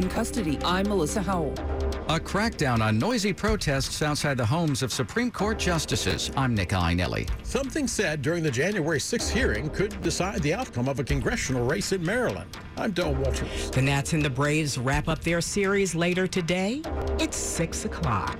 in custody. I'm Melissa Howell. A crackdown on noisy protests outside the homes of Supreme Court justices. I'm Nick Iannelli. Something said during the January 6th hearing could decide the outcome of a congressional race in Maryland. I'm Del Walters. The Nats and the Braves wrap up their series later today. It's 6 o'clock.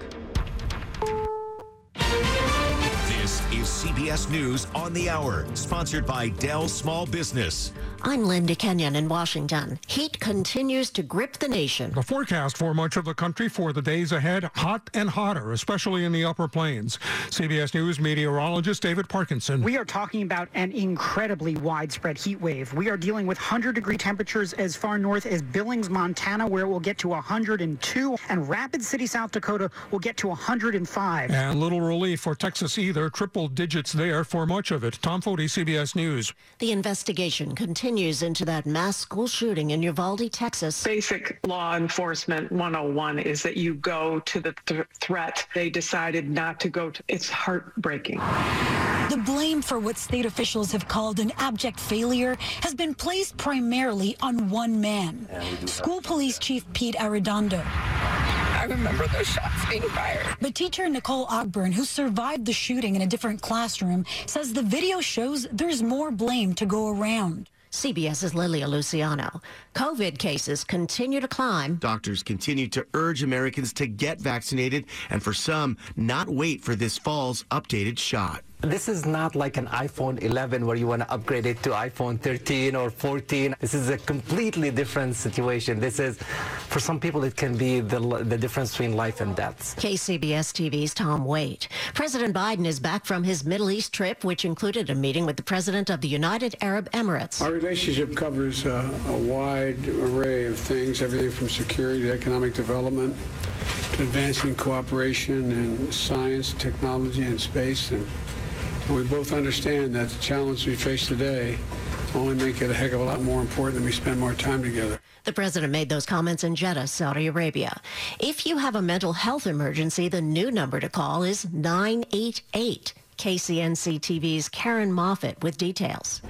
Is CBS News on the Hour, sponsored by Dell Small Business. I'm Linda Kenyon in Washington. Heat continues to grip the nation. The forecast for much of the country for the days ahead hot and hotter, especially in the upper plains. CBS News meteorologist David Parkinson. We are talking about an incredibly widespread heat wave. We are dealing with 100 degree temperatures as far north as Billings, Montana, where it will get to 102, and Rapid City, South Dakota will get to 105. And little relief for Texas either, triple digits there for much of it. Tom Foti, CBS News. The investigation continues continues into that mass school shooting in Uvalde, Texas. Basic law enforcement 101 is that you go to the th- threat. They decided not to go to it's heartbreaking. The blame for what state officials have called an abject failure has been placed primarily on one man, School Police Chief Pete Arredondo. I remember those shots being fired. But teacher Nicole Ogburn, who survived the shooting in a different classroom, says the video shows there's more blame to go around. CBS's Lilia Luciano. COVID cases continue to climb. Doctors continue to urge Americans to get vaccinated and for some, not wait for this fall's updated shot. This is not like an iPhone 11 where you want to upgrade it to iPhone 13 or 14. This is a completely different situation. This is, for some people, it can be the, the difference between life and death. KCBS TV's Tom Waite. President Biden is back from his Middle East trip, which included a meeting with the president of the United Arab Emirates. Our relationship covers uh, a wide array of things, everything from security to economic development to advancing cooperation in science, technology, and space. And we both understand that the challenge we face today only make it a heck of a lot more important that we spend more time together. The president made those comments in Jeddah, Saudi Arabia. If you have a mental health emergency, the new number to call is 988. KCNC TV's Karen Moffat with details.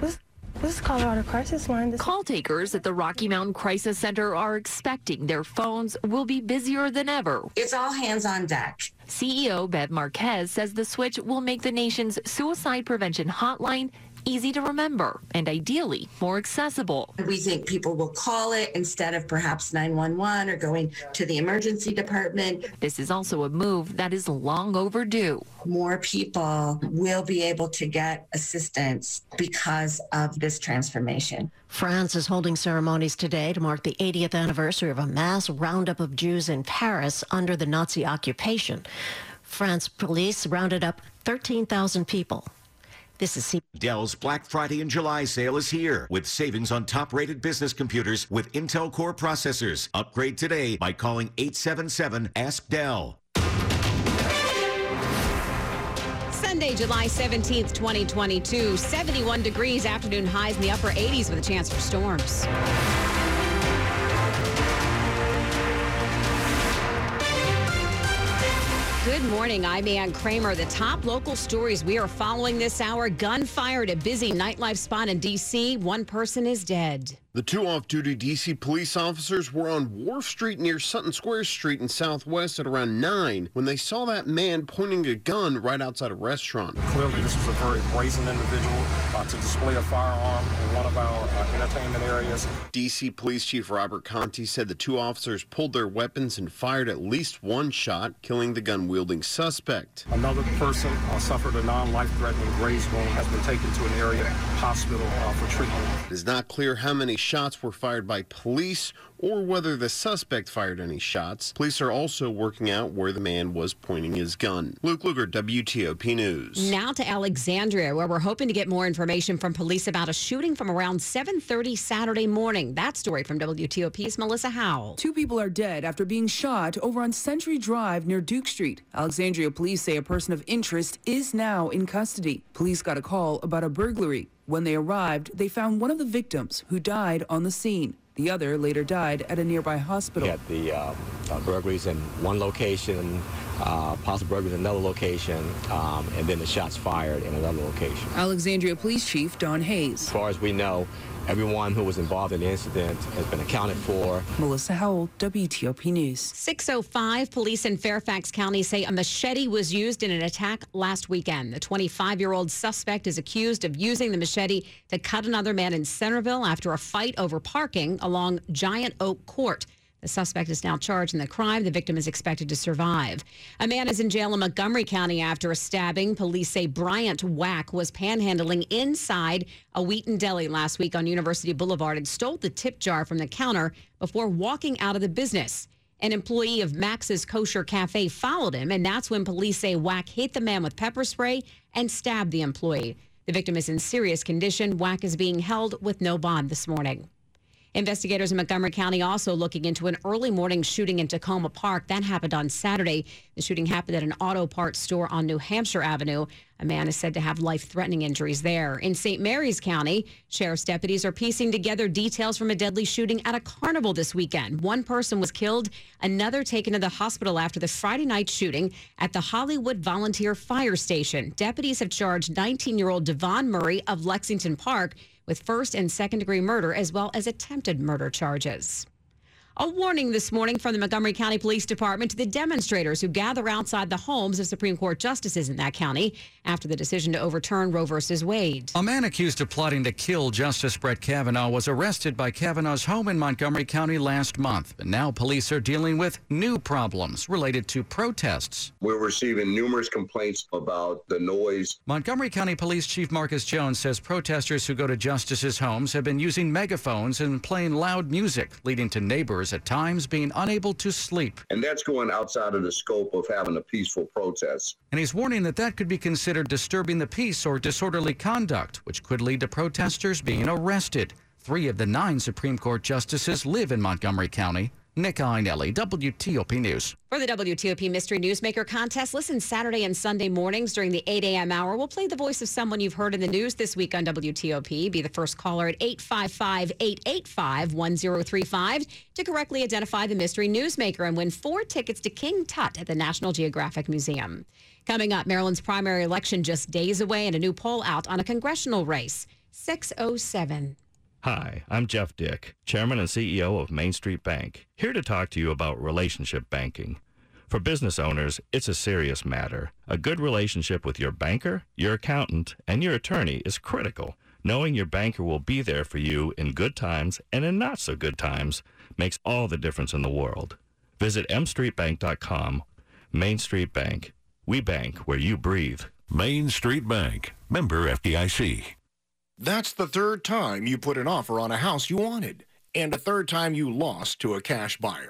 This is Colorado Crisis Line. This Call takers at the Rocky Mountain Crisis Center are expecting their phones will be busier than ever. It's all hands on deck. CEO Bev Marquez says the switch will make the nation's suicide prevention hotline easy to remember and ideally more accessible. We think people will call it instead of perhaps 911 or going to the emergency department. This is also a move that is long overdue. More people will be able to get assistance because of this transformation. France is holding ceremonies today to mark the 80th anniversary of a mass roundup of Jews in Paris under the Nazi occupation. France police rounded up 13,000 people. This is C- Dell's Black Friday and July sale is here with savings on top rated business computers with Intel Core processors. Upgrade today by calling 877 Ask Dell. Sunday, July 17th, 2022. 71 degrees, afternoon highs in the upper 80s with a chance for storms. Good morning. I'm Ann Kramer. The top local stories we are following this hour gunfire at a busy nightlife spot in D.C. One person is dead. The two off duty D.C. police officers were on Wharf Street near Sutton Square Street in Southwest at around 9 when they saw that man pointing a gun right outside a restaurant. Clearly, this was a very brazen individual uh, to display a firearm in one of our uh, entertainment areas. D.C. Police Chief Robert Contee said the two officers pulled their weapons and fired at least one shot, killing the gun wielding suspect. Another person uh, suffered a non life threatening graze wound, has been taken to an area hospital uh, for treatment. It is not clear how many shots were fired by police or whether the suspect fired any shots. Police are also working out where the man was pointing his gun. Luke Lukert, WTOP News. Now to Alexandria, where we're hoping to get more information from police about a shooting from around 7:30 Saturday morning. That story from WTOP's Melissa Howell. Two people are dead after being shot over on Century Drive near Duke Street. Alexandria police say a person of interest is now in custody. Police got a call about a burglary. When they arrived, they found one of the victims who died on the scene. The other later died at a nearby hospital. We had the uh, uh, burglaries in one location, uh, possible burglaries in another location, um, and then the shots fired in another location. Alexandria Police Chief Don Hayes. As far as we know, Everyone who was involved in the incident has been accounted for. Melissa Howell, WTOP News. 605 police in Fairfax County say a machete was used in an attack last weekend. The 25 year old suspect is accused of using the machete to cut another man in Centreville after a fight over parking along Giant Oak Court. The suspect is now charged in the crime. The victim is expected to survive. A man is in jail in Montgomery County after a stabbing. Police say Bryant Wack was panhandling inside a Wheaton Deli last week on University Boulevard and stole the tip jar from the counter before walking out of the business. An employee of Max's Kosher Cafe followed him, and that's when police say Wack hit the man with pepper spray and stabbed the employee. The victim is in serious condition. Wack is being held with no bond this morning. Investigators in Montgomery County also looking into an early morning shooting in Takoma Park. That happened on Saturday. The shooting happened at an auto parts store on New Hampshire Avenue. A man is said to have life threatening injuries there. In St. Mary's County, sheriff's deputies are piecing together details from a deadly shooting at a carnival this weekend. One person was killed, another taken to the hospital after the Friday night shooting at the Hollywood Volunteer Fire Station. Deputies have charged 19 year old Devon Murray of Lexington Park with first and second degree murder as well as attempted murder charges. A warning this morning from the Montgomery County Police Department to the demonstrators who gather outside the homes of Supreme Court justices in that county after the decision to overturn Roe v. Wade. A man accused of plotting to kill Justice Brett Kavanaugh was arrested by Kavanaugh's home in Montgomery County last month. But now police are dealing with new problems related to protests. We're receiving numerous complaints about the noise. Montgomery County Police Chief Marcus Jones says protesters who go to justices' homes have been using megaphones and playing loud music, leading to neighbors at times being unable to sleep. And that's going outside of the scope of having a peaceful protest. And he's warning that that could be considered disturbing the peace or disorderly conduct, which could lead to protesters being arrested. Three of the nine Supreme Court justices live in Montgomery County. Nick Iannelli, WTOP News. For the WTOP Mystery Newsmaker contest, listen Saturday and Sunday mornings during the 8 a.m. hour. We'll play the voice of someone you've heard in the news this week on WTOP. Be the first caller at 855 885 1035 to correctly identify the Mystery Newsmaker and win four tickets to King Tut at the National Geographic Museum. Coming up, Maryland's primary election just days away and a new poll out on a congressional race. 607. Hi, I'm Jeff Dick, Chairman and CEO of Main Street Bank, here to talk to you about relationship banking. For business owners, it's a serious matter. A good relationship with your banker, your accountant, and your attorney is critical. Knowing your banker will be there for you in good times and in not so good times makes all the difference in the world. Visit mstreetbank.com. Main Street Bank. We bank where you breathe. Main Street Bank, member FDIC. That's the third time you put an offer on a house you wanted, and a third time you lost to a cash buyer.